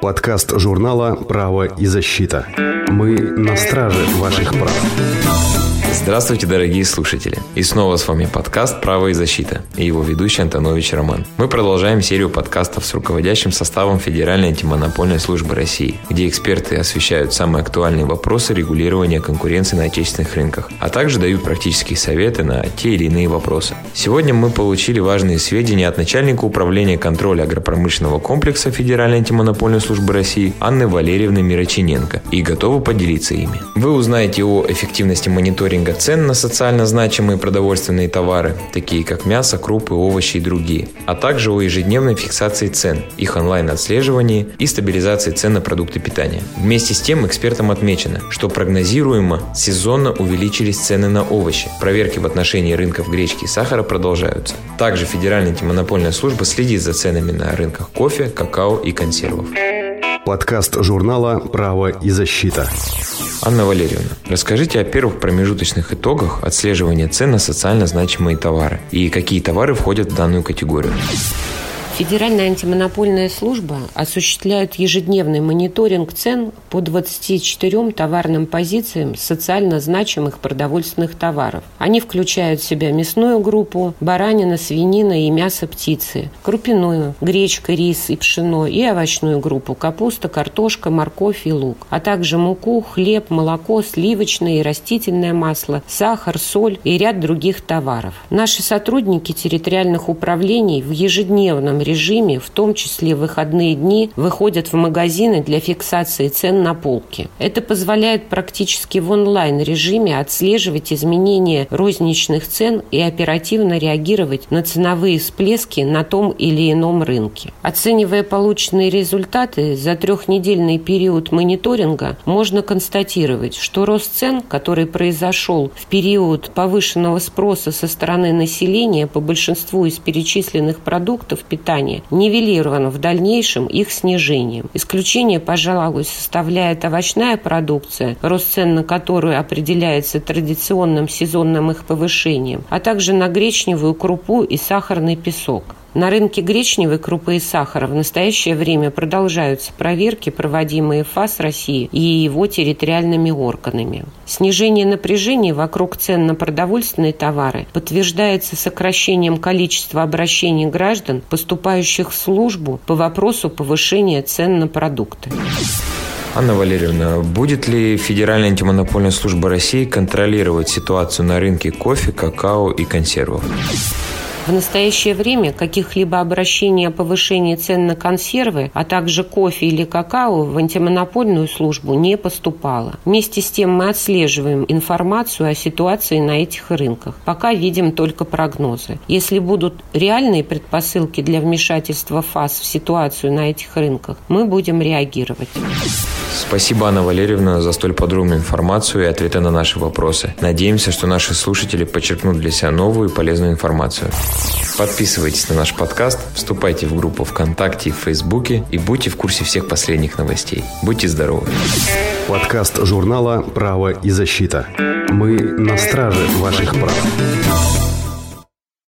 Подкаст журнала «Право и защита». Мы на страже ваших прав. Здравствуйте, дорогие слушатели! И снова с вами подкаст «Право и защита» и его ведущий Антонович Роман. Мы продолжаем серию подкастов с руководящим составом Федеральной антимонопольной службы России, где эксперты освещают самые актуальные вопросы регулирования конкуренции на отечественных рынках, а также дают практические советы на те или иные вопросы. Сегодня мы получили важные сведения от начальника управления контроля агропромышленного комплекса Федеральной антимонопольной службы России Анны Валерьевны Мирочиненко и готовы поделиться ими. Вы узнаете о эффективности мониторинга цен на социально значимые продовольственные товары, такие как мясо, крупы, овощи и другие, а также о ежедневной фиксации цен, их онлайн-отслеживании и стабилизации цен на продукты питания. Вместе с тем экспертам отмечено, что прогнозируемо сезонно увеличились цены на овощи. Проверки в отношении рынков гречки и сахара продолжаются. Также Федеральная антимонопольная служба следит за ценами на рынках кофе, какао и консервов. Подкаст журнала «Право и защита». Анна Валерьевна, расскажите о первых промежуточных итогах отслеживания цен на социально значимые товары и какие товары входят в данную категорию. Федеральная антимонопольная служба осуществляет ежедневный мониторинг цен по 24 товарным позициям социально значимых продовольственных товаров. Они включают в себя мясную группу, баранина, свинина и мясо птицы, крупяную, гречка, рис и пшено и овощную группу, капуста, картошка, морковь и лук, а также муку, хлеб, молоко, сливочное и растительное масло, сахар, соль и ряд других товаров. Наши сотрудники территориальных управлений в ежедневном режиме, в том числе в выходные дни, выходят в магазины для фиксации цен на полке. Это позволяет практически в онлайн-режиме отслеживать изменения розничных цен и оперативно реагировать на ценовые всплески на том или ином рынке. Оценивая полученные результаты за трехнедельный период мониторинга, можно констатировать, что рост цен, который произошел в период повышенного спроса со стороны населения по большинству из перечисленных продуктов питания, питания нивелировано в дальнейшем их снижением. Исключение, пожалуй, составляет овощная продукция, рост цен на которую определяется традиционным сезонным их повышением, а также на гречневую крупу и сахарный песок. На рынке гречневой крупы и сахара в настоящее время продолжаются проверки, проводимые ФАС России и его территориальными органами. Снижение напряжения вокруг цен на продовольственные товары подтверждается сокращением количества обращений граждан, поступающих в службу по вопросу повышения цен на продукты. Анна Валерьевна, будет ли Федеральная антимонопольная служба России контролировать ситуацию на рынке кофе, какао и консервов? В настоящее время каких-либо обращений о повышении цен на консервы, а также кофе или какао в антимонопольную службу не поступало. Вместе с тем мы отслеживаем информацию о ситуации на этих рынках. Пока видим только прогнозы. Если будут реальные предпосылки для вмешательства ФАС в ситуацию на этих рынках, мы будем реагировать. Спасибо, Анна Валерьевна, за столь подробную информацию и ответы на наши вопросы. Надеемся, что наши слушатели подчеркнут для себя новую и полезную информацию. Подписывайтесь на наш подкаст, вступайте в группу ВКонтакте и Фейсбуке и будьте в курсе всех последних новостей. Будьте здоровы! Подкаст журнала «Право и защита». Мы на страже ваших прав.